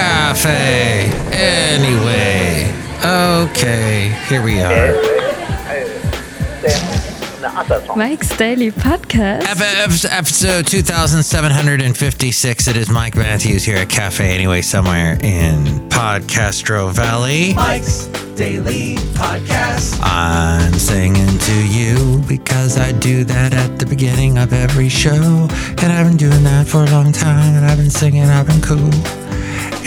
cafe. Anyway, okay, here we are. Mike's Daily Podcast. Ep- ep- Episode 2756. It is Mike Matthews here at Cafe Anyway, somewhere in Podcastro Valley. Mike's Daily Podcast. I'm singing to you because I do that at the beginning of every show. And I've been doing that for a long time, and I've been singing, I've been cool.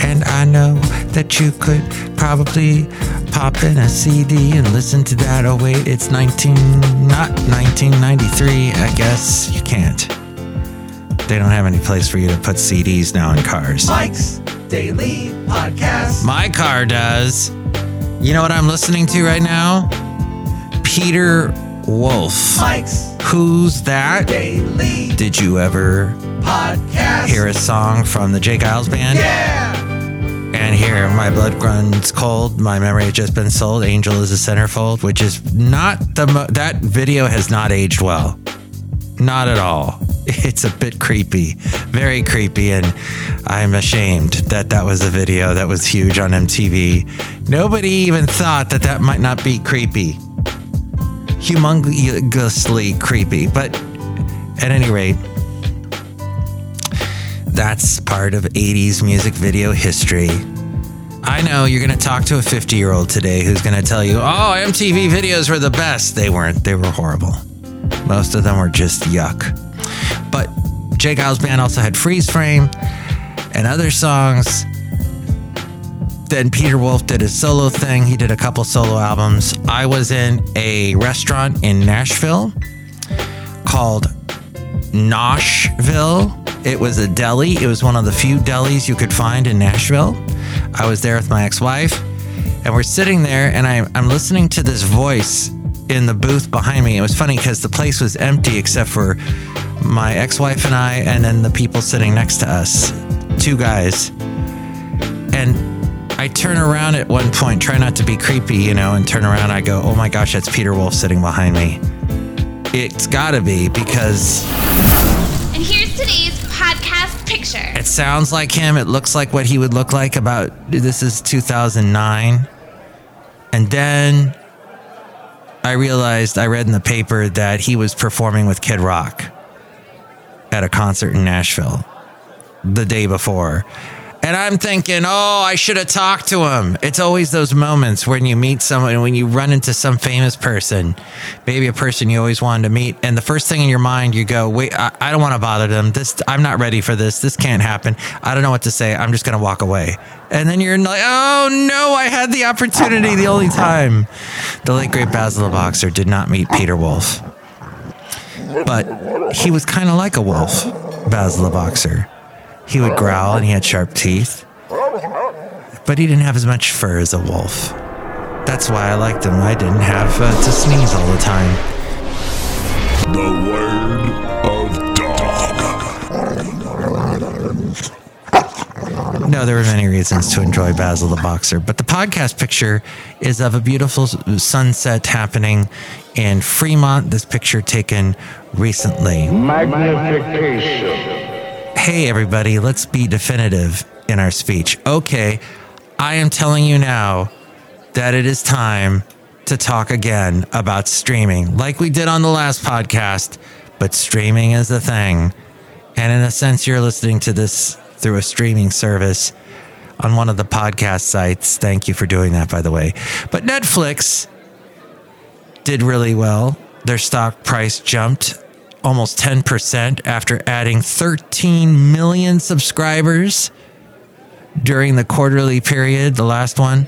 And I know that you could probably pop in a CD and listen to that. Oh, wait, it's 19, not 1993. I guess you can't. They don't have any place for you to put CDs now in cars. Mike's Daily Podcast. My car does. You know what I'm listening to right now? Peter Wolf. Mike's Who's that? Daily Did you ever Podcast. hear a song from the J. Geils Band? Yeah. And here, My Blood Runs Cold, My Memory Has Just Been Sold, Angel is a Centerfold, which is not the, mo- that video has not aged well. Not at all. It's a bit creepy, very creepy, and I'm ashamed that that was a video that was huge on MTV. Nobody even thought that that might not be creepy. Humongously creepy, but at any rate, that's part of 80s music video history. I know you're going to talk to a 50 year old today who's going to tell you, oh, MTV videos were the best. They weren't, they were horrible. Most of them were just yuck. But J. Geils Band also had Freeze Frame and other songs. Then Peter Wolf did his solo thing. He did a couple solo albums. I was in a restaurant in Nashville called Noshville. It was a deli. It was one of the few delis you could find in Nashville. I was there with my ex-wife, and we're sitting there, and I, I'm listening to this voice in the booth behind me. It was funny because the place was empty except for my ex-wife and I, and then the people sitting next to us, two guys. And I turn around at one point, try not to be creepy, you know, and turn around. I go, "Oh my gosh, that's Peter Wolf sitting behind me." It's got to be because And here's today's podcast picture. It sounds like him. It looks like what he would look like about this is 2009. And then I realized I read in the paper that he was performing with Kid Rock at a concert in Nashville the day before. And I'm thinking, oh, I should have talked to him. It's always those moments when you meet someone, when you run into some famous person, maybe a person you always wanted to meet, and the first thing in your mind, you go, wait, I, I don't want to bother them. This, I'm not ready for this. This can't happen. I don't know what to say. I'm just going to walk away. And then you're like, oh no, I had the opportunity the only time. The late great Basil the Boxer did not meet Peter Wolf, but he was kind of like a wolf, Basil the Boxer. He would growl and he had sharp teeth, but he didn't have as much fur as a wolf. That's why I liked him. I didn't have uh, to sneeze all the time. The word of dog. No, there were many reasons to enjoy Basil the Boxer, but the podcast picture is of a beautiful sunset happening in Fremont. This picture taken recently. Magnification. Hey, everybody, let's be definitive in our speech. Okay, I am telling you now that it is time to talk again about streaming, like we did on the last podcast, but streaming is the thing. And in a sense, you're listening to this through a streaming service on one of the podcast sites. Thank you for doing that, by the way. But Netflix did really well. Their stock price jumped almost 10% after adding 13 million subscribers during the quarterly period, the last one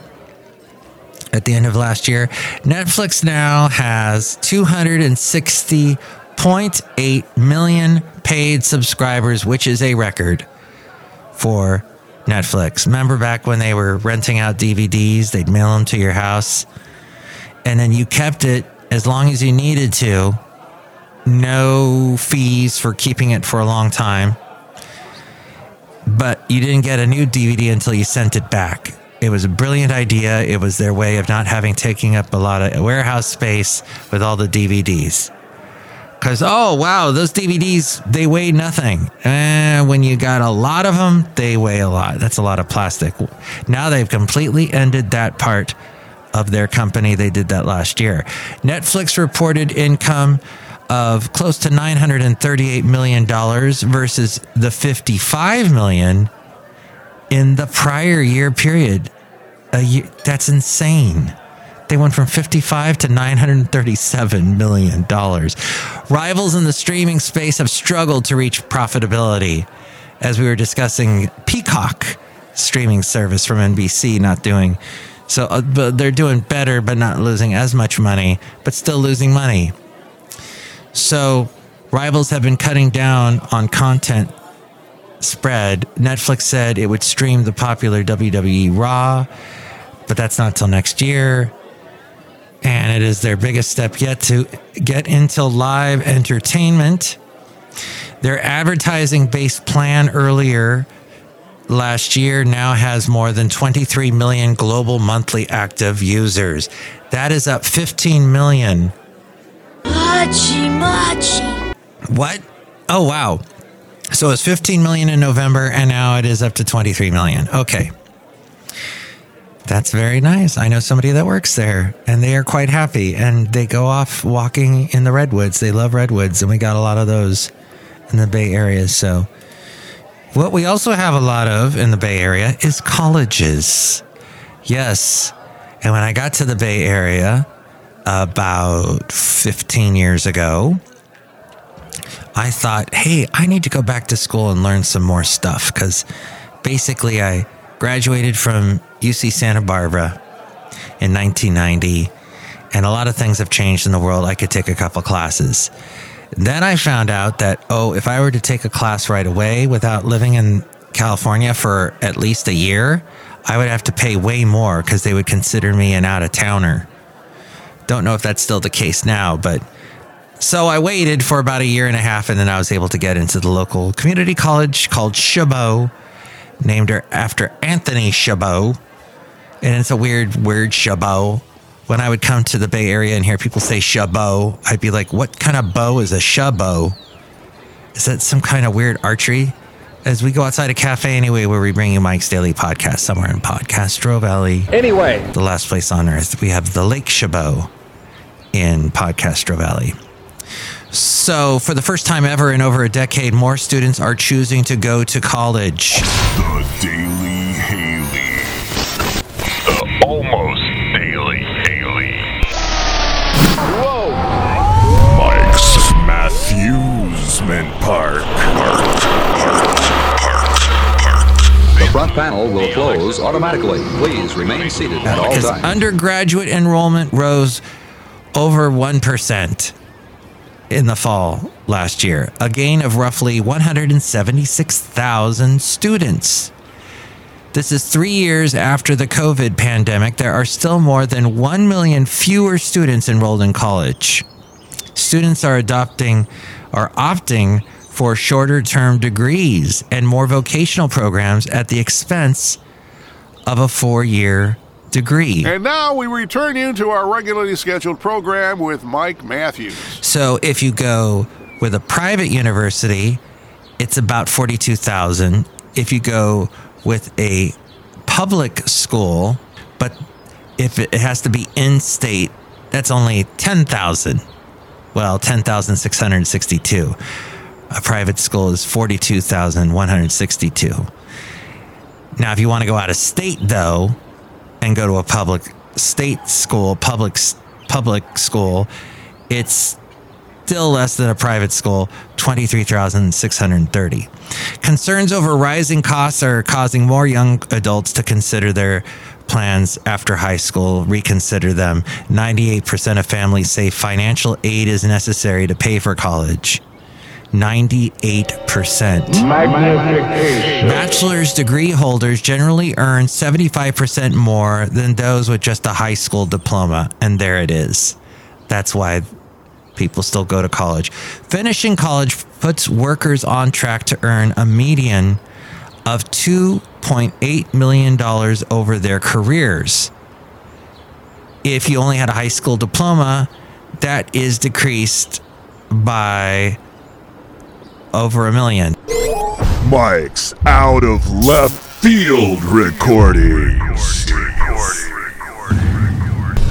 at the end of last year. Netflix now has 260.8 million paid subscribers, which is a record for Netflix. Remember back when they were renting out DVDs, they'd mail them to your house, and then you kept it as long as you needed to. No fees for keeping it for a long time. But you didn't get a new DVD until you sent it back. It was a brilliant idea. It was their way of not having taking up a lot of warehouse space with all the DVDs. because oh wow, those DVDs they weigh nothing. And when you got a lot of them, they weigh a lot. That's a lot of plastic. Now they've completely ended that part of their company. They did that last year. Netflix reported income of close to 938 million dollars versus the 55 million in the prior year period. Year, that's insane. They went from 55 to 937 million dollars. Rivals in the streaming space have struggled to reach profitability. As we were discussing Peacock streaming service from NBC not doing so uh, but they're doing better but not losing as much money, but still losing money. So rivals have been cutting down on content spread. Netflix said it would stream the popular WWE Raw, but that's not till next year. And it is their biggest step yet to get into live entertainment. Their advertising based plan earlier last year now has more than 23 million global monthly active users. That is up 15 million. What? Oh, wow. So it's 15 million in November and now it is up to 23 million. Okay. That's very nice. I know somebody that works there and they are quite happy and they go off walking in the redwoods. They love redwoods and we got a lot of those in the Bay Area. So, what we also have a lot of in the Bay Area is colleges. Yes. And when I got to the Bay Area about 15 years ago, I thought, hey, I need to go back to school and learn some more stuff because basically I graduated from UC Santa Barbara in 1990 and a lot of things have changed in the world. I could take a couple classes. Then I found out that, oh, if I were to take a class right away without living in California for at least a year, I would have to pay way more because they would consider me an out of towner. Don't know if that's still the case now, but so I waited for about a year and a half and then I was able to get into the local community college called Chabot, named er, after Anthony Chabot. And it's a weird word, Chabot when I would come to the Bay Area and hear people say Chabot, I'd be like, what kind of bow is a Chabot? Is that some kind of weird archery? As we go outside a cafe anyway, where we bring you Mike's Daily Podcast somewhere in Podcastro Valley. Anyway, the last place on earth, we have the Lake Chabot in Podcastro Valley. So, for the first time ever in over a decade, more students are choosing to go to college. The Daily Haley. The almost Daily Haley. whoa! Mike's Matthewsman Park. Park. Park. Park. Park. The front panel will close automatically. Please remain seated at all Because times. undergraduate enrollment rose over 1% in the fall last year, a gain of roughly 176,000 students. This is three years after the COVID pandemic. There are still more than 1 million fewer students enrolled in college. Students are adopting or opting for shorter term degrees and more vocational programs at the expense of a four year degree. And now we return you to our regularly scheduled program with Mike Matthews. So if you go with a private university, it's about 42,000. If you go with a public school, but if it has to be in state, that's only 10,000. Well, 10,662. A private school is 42,162. Now, if you want to go out of state though and go to a public state school, public public school, it's still less than a private school, 23,630. Concerns over rising costs are causing more young adults to consider their plans after high school, reconsider them. 98% of families say financial aid is necessary to pay for college. 98%. Bachelor's degree holders generally earn 75% more than those with just a high school diploma. And there it is. That's why people still go to college. Finishing college puts workers on track to earn a median of $2.8 million over their careers. If you only had a high school diploma, that is decreased by over a million. Mike's out of left field recordings.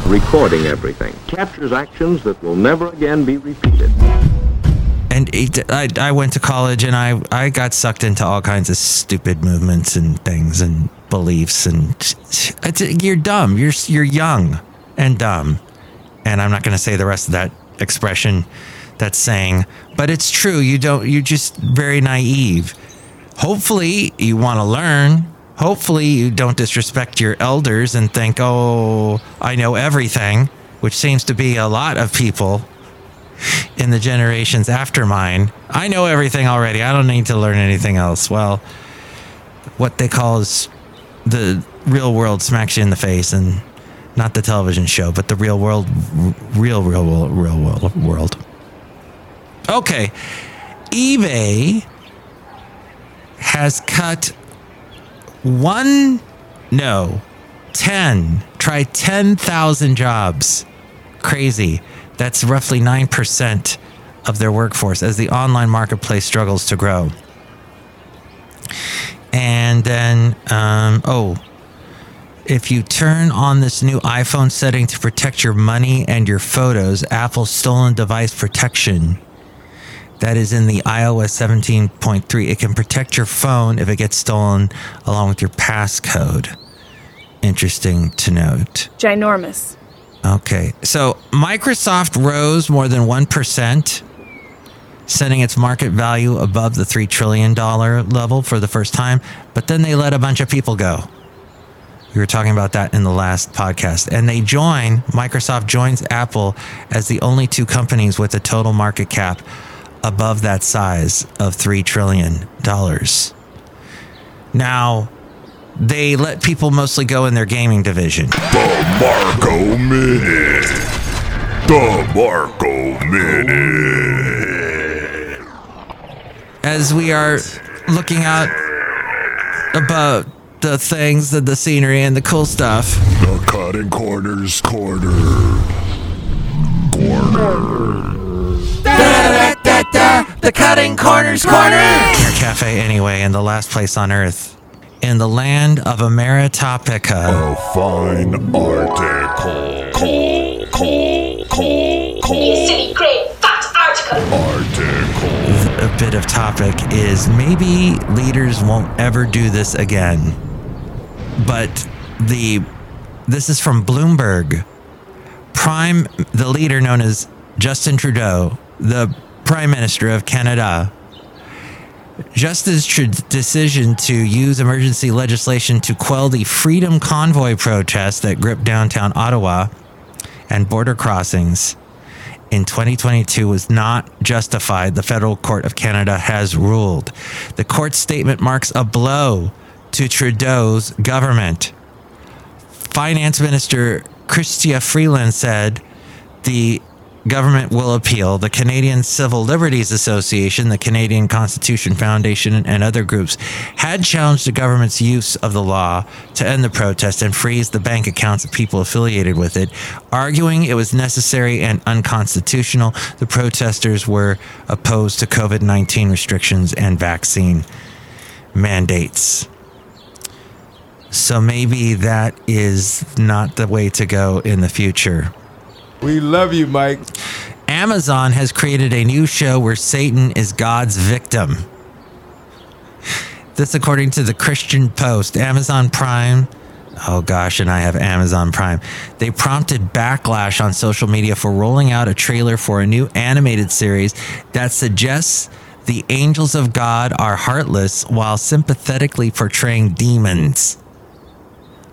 Recording everything captures actions that will never again be repeated. And it, I, I went to college and I, I got sucked into all kinds of stupid movements and things and beliefs and it's, you're dumb. You're you're young and dumb. And I'm not going to say the rest of that expression that's saying, but it's true. You don't you're just very naive. Hopefully you want to learn. Hopefully you don't disrespect your elders and think, "Oh, I know everything," which seems to be a lot of people in the generations after mine. I know everything already. I don't need to learn anything else. Well, what they call is the real world smacks you in the face and not the television show, but the real world, real, real, real, real world. Okay. eBay has cut one, no, 10, try 10,000 jobs. Crazy. That's roughly 9% of their workforce as the online marketplace struggles to grow. And then, um, oh, if you turn on this new iPhone setting to protect your money and your photos, Apple's stolen device protection that is in the iOS 17.3, it can protect your phone if it gets stolen along with your passcode. Interesting to note. Ginormous. Okay. So Microsoft rose more than 1%, setting its market value above the $3 trillion level for the first time, but then they let a bunch of people go. We were talking about that in the last podcast. And they join, Microsoft joins Apple as the only two companies with a total market cap above that size of $3 trillion. Now, they let people mostly go in their gaming division. The Marco Minute. The Marco Minute. As we are looking out about the things, the, the scenery, and the cool stuff. The cutting corners corner. Corner. Da, da, da, the cutting corners corner. Your cafe, anyway, in the last place on earth. In the land of Ameritopica. A fine article. Call, call, call, call. You silly great fat article. Article. A bit of topic is maybe leaders won't ever do this again. But the this is from Bloomberg. Prime the leader known as Justin Trudeau, the Prime Minister of Canada, Justice's tr- decision to use emergency legislation to quell the Freedom Convoy protests that gripped downtown Ottawa and border crossings in 2022 was not justified, the Federal Court of Canada has ruled. The court's statement marks a blow to Trudeau's government. Finance Minister Chrystia Freeland said the government will appeal. The Canadian Civil Liberties Association, the Canadian Constitution Foundation, and other groups had challenged the government's use of the law to end the protest and freeze the bank accounts of people affiliated with it, arguing it was necessary and unconstitutional. The protesters were opposed to COVID 19 restrictions and vaccine mandates. So maybe that is not the way to go in the future. We love you, Mike. Amazon has created a new show where Satan is God's victim. This, according to the Christian Post, Amazon Prime. Oh gosh, and I have Amazon Prime. They prompted backlash on social media for rolling out a trailer for a new animated series that suggests the angels of God are heartless while sympathetically portraying demons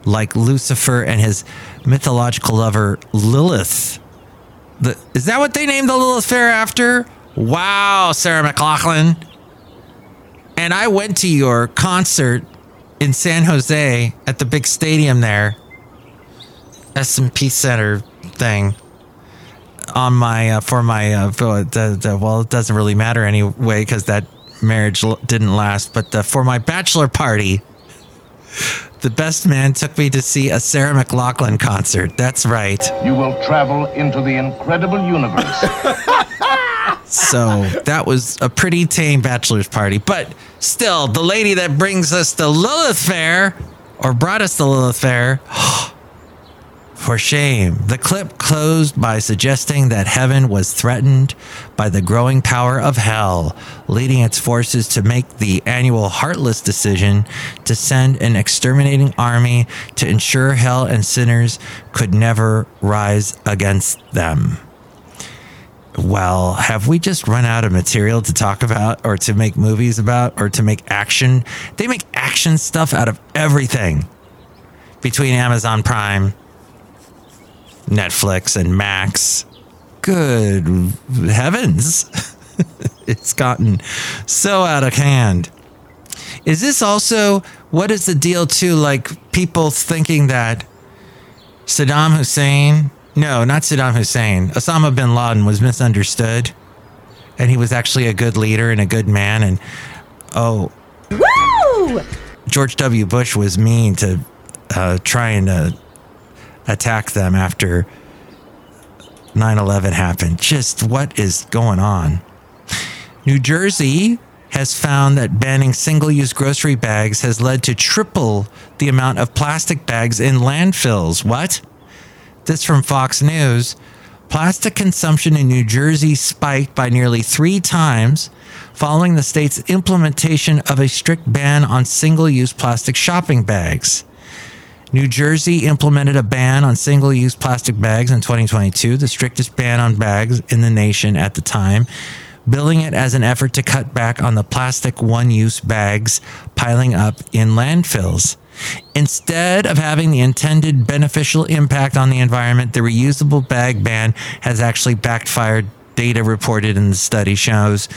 like Lucifer and his mythological lover Lilith. The, is that what they named the Lilith Fair after? Wow, Sarah McLachlan. And I went to your concert in San Jose at the big stadium there, SAP Center thing. On my uh, for my uh, the, the, well, it doesn't really matter anyway because that marriage didn't last. But the, for my bachelor party, the best man took me to see a Sarah McLachlan concert. That's right. You will travel into the incredible universe. So that was a pretty tame bachelor's party. But still, the lady that brings us the Lilith Fair, or brought us the Lilith Fair, for shame. The clip closed by suggesting that heaven was threatened by the growing power of hell, leading its forces to make the annual heartless decision to send an exterminating army to ensure hell and sinners could never rise against them. Well, have we just run out of material to talk about or to make movies about or to make action? They make action stuff out of everything between Amazon Prime, Netflix, and Max. Good heavens. it's gotten so out of hand. Is this also what is the deal too? Like people thinking that Saddam Hussein no, not Saddam Hussein. Osama bin Laden was misunderstood. And he was actually a good leader and a good man. And oh, Woo! George W. Bush was mean to uh, trying to attack them after 9 11 happened. Just what is going on? New Jersey has found that banning single use grocery bags has led to triple the amount of plastic bags in landfills. What? This from Fox News. Plastic consumption in New Jersey spiked by nearly three times following the state's implementation of a strict ban on single use plastic shopping bags. New Jersey implemented a ban on single use plastic bags in 2022, the strictest ban on bags in the nation at the time, billing it as an effort to cut back on the plastic one use bags piling up in landfills. Instead of having the intended beneficial impact on the environment, the reusable bag ban has actually backfired. Data reported in the study shows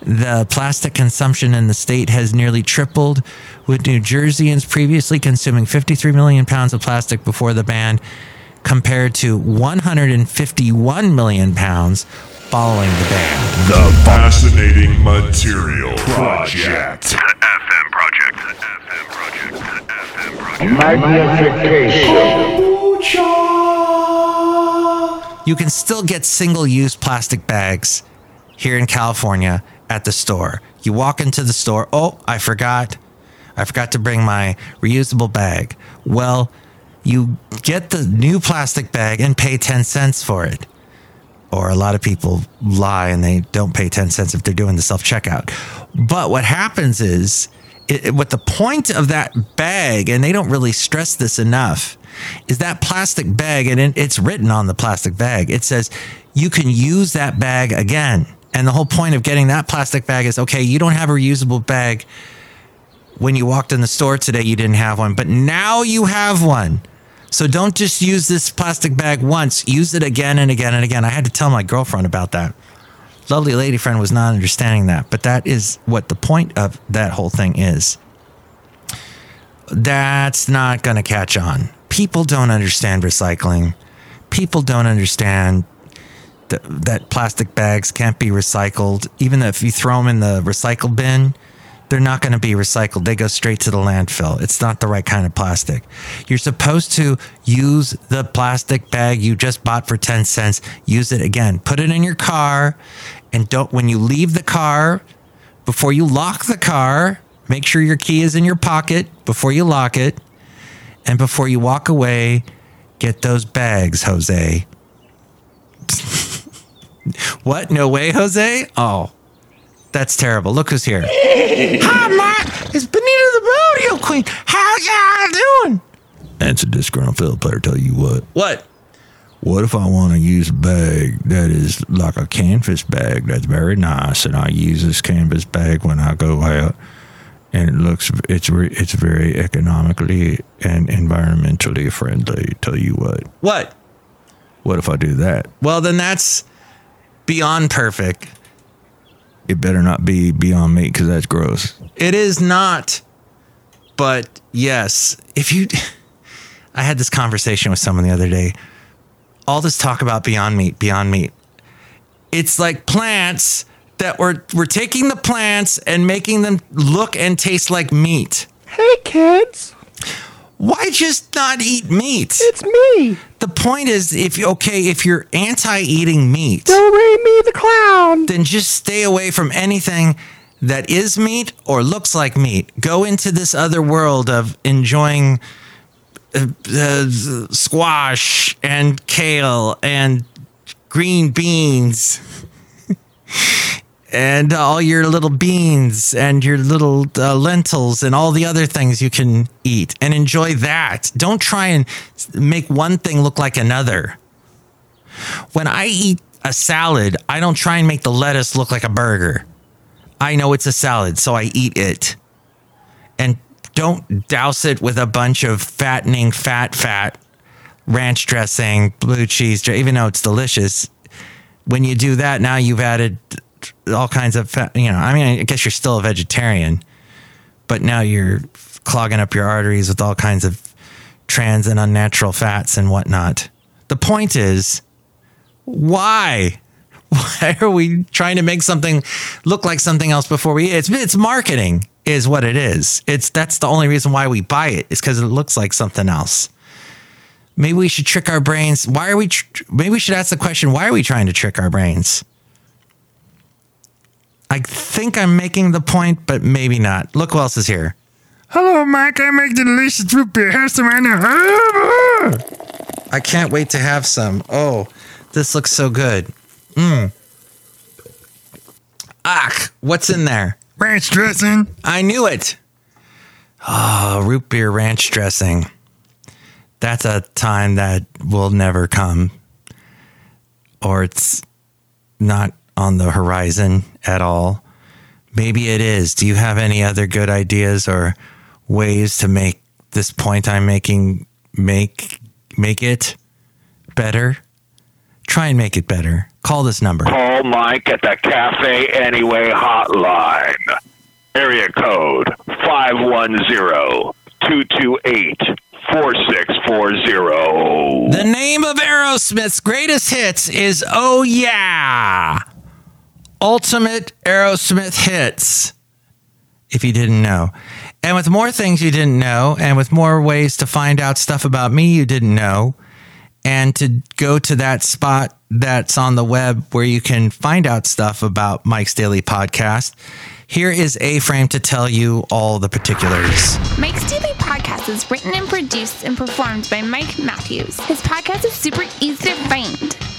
the plastic consumption in the state has nearly tripled, with New Jerseyans previously consuming 53 million pounds of plastic before the ban, compared to 151 million pounds following the ban. The Fascinating Material Project. The FM Project. The FM Project. The FM Project. Magnification. You can still get single use plastic bags here in California at the store. You walk into the store, oh, I forgot. I forgot to bring my reusable bag. Well, you get the new plastic bag and pay 10 cents for it. Or a lot of people lie and they don't pay 10 cents if they're doing the self checkout. But what happens is, it, what the point of that bag, and they don't really stress this enough, is that plastic bag, and it, it's written on the plastic bag. It says you can use that bag again. And the whole point of getting that plastic bag is okay, you don't have a reusable bag. When you walked in the store today, you didn't have one, but now you have one. So don't just use this plastic bag once, use it again and again and again. I had to tell my girlfriend about that. Lovely lady friend was not understanding that, but that is what the point of that whole thing is. That's not going to catch on. People don't understand recycling. People don't understand that, plastic bags can't be recycled. Even if you throw them in the recycle bin, they're not going to be recycled. They go straight to the landfill. It's not the right kind of plastic. You're supposed to use the plastic bag you just bought for 10 cents. Use it again. Put it in your car and don't, when you leave the car, before you lock the car, make sure your key is in your pocket before you lock it. And before you walk away, get those bags, Jose. what? No way, Jose? Oh, that's terrible. Look who's here. Hi, Mark. It's Benita the Rodeo Queen. How y'all doing? Answer disgruntled fiddle player. Tell you what. What? What if I want to use a bag that is like a canvas bag that's very nice, and I use this canvas bag when I go out, and it looks it's it's very economically and environmentally friendly. Tell you what. What? What if I do that? Well, then that's beyond perfect. It better not be beyond meat because that's gross. It is not. But yes, if you. I had this conversation with someone the other day. All this talk about beyond meat, beyond meat. It's like plants that we're, we're taking the plants and making them look and taste like meat. Hey, kids. Why just not eat meat? It's me. The point is, if you okay, if you're anti-eating meat, Don't read me the clown. then just stay away from anything that is meat or looks like meat. Go into this other world of enjoying uh, uh, squash and kale and green beans. and all your little beans and your little uh, lentils and all the other things you can eat and enjoy that. Don't try and make one thing look like another. When I eat a salad, I don't try and make the lettuce look like a burger. I know it's a salad, so I eat it. And don't douse it with a bunch of fattening fat fat ranch dressing, blue cheese, even though it's delicious. When you do that, now you've added all kinds of you know, I mean, I guess you're still a vegetarian, but now you're clogging up your arteries with all kinds of trans and unnatural fats and whatnot. The point is, why? Why are we trying to make something look like something else before we eat? It's it's marketing is what it is. It's that's the only reason why we buy it is because it looks like something else. Maybe we should trick our brains. Why are we? Tr- maybe we should ask the question: Why are we trying to trick our brains? I think I'm making the point, but maybe not. Look who else is here. Hello, Mike. I make delicious root beer. Have some right now. I can't wait to have some. Oh, this looks so good. Mmm. Ah, what's in there? Ranch dressing. I knew it. Oh, root beer ranch dressing. That's a time that will never come. Or it's not on the horizon at all. Maybe it is. Do you have any other good ideas or ways to make this point I'm making make make it better? Try and make it better. Call this number. Call Mike at the Cafe Anyway hotline. Area code 510-228-4640. The name of Aerosmith's greatest hits is Oh Yeah. Ultimate Aerosmith hits. If you didn't know. And with more things you didn't know, and with more ways to find out stuff about me you didn't know, and to go to that spot that's on the web where you can find out stuff about Mike's Daily Podcast, here is A Frame to tell you all the particulars. Mike's Daily Podcast is written and produced and performed by Mike Matthews. His podcast is super easy to find.